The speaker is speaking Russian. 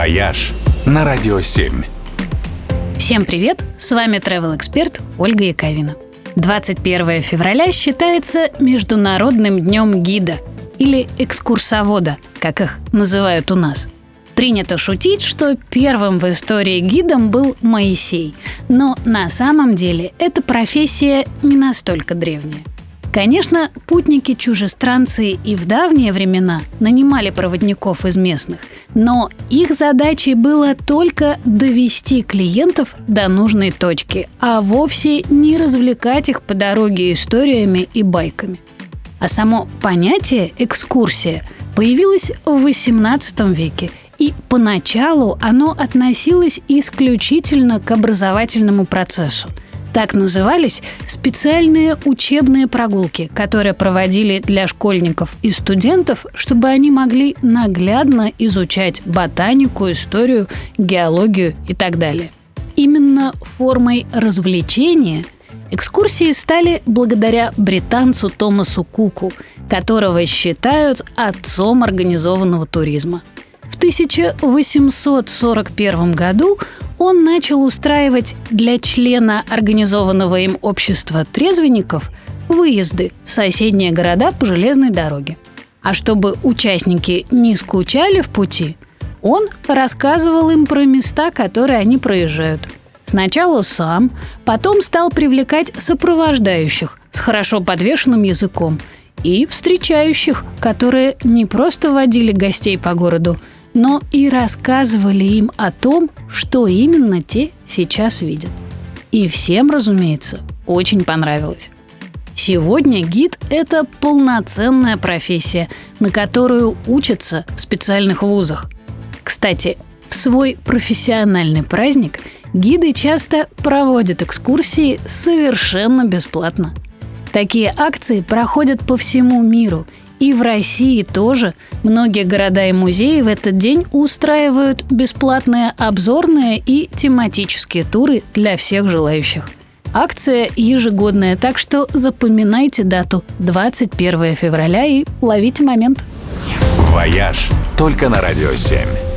«Вояж» на Радио 7. Всем привет! С вами travel эксперт Ольга Яковина. 21 февраля считается Международным днем гида или экскурсовода, как их называют у нас. Принято шутить, что первым в истории гидом был Моисей, но на самом деле эта профессия не настолько древняя. Конечно, путники-чужестранцы и в давние времена нанимали проводников из местных, но их задачей было только довести клиентов до нужной точки, а вовсе не развлекать их по дороге историями и байками. А само понятие «экскурсия» появилось в XVIII веке и поначалу оно относилось исключительно к образовательному процессу – так назывались специальные учебные прогулки, которые проводили для школьников и студентов, чтобы они могли наглядно изучать ботанику, историю, геологию и так далее. Именно формой развлечения экскурсии стали благодаря британцу Томасу Куку, которого считают отцом организованного туризма. В 1841 году он начал устраивать для члена организованного им общества трезвенников выезды в соседние города по железной дороге. А чтобы участники не скучали в пути, он рассказывал им про места, которые они проезжают. Сначала сам, потом стал привлекать сопровождающих с хорошо подвешенным языком и встречающих, которые не просто водили гостей по городу, но и рассказывали им о том, что именно те сейчас видят. И всем, разумеется, очень понравилось. Сегодня гид – это полноценная профессия, на которую учатся в специальных вузах. Кстати, в свой профессиональный праздник гиды часто проводят экскурсии совершенно бесплатно. Такие акции проходят по всему миру – и в России тоже многие города и музеи в этот день устраивают бесплатные обзорные и тематические туры для всех желающих. Акция ежегодная, так что запоминайте дату 21 февраля и ловите момент. «Вояж» только на «Радио 7».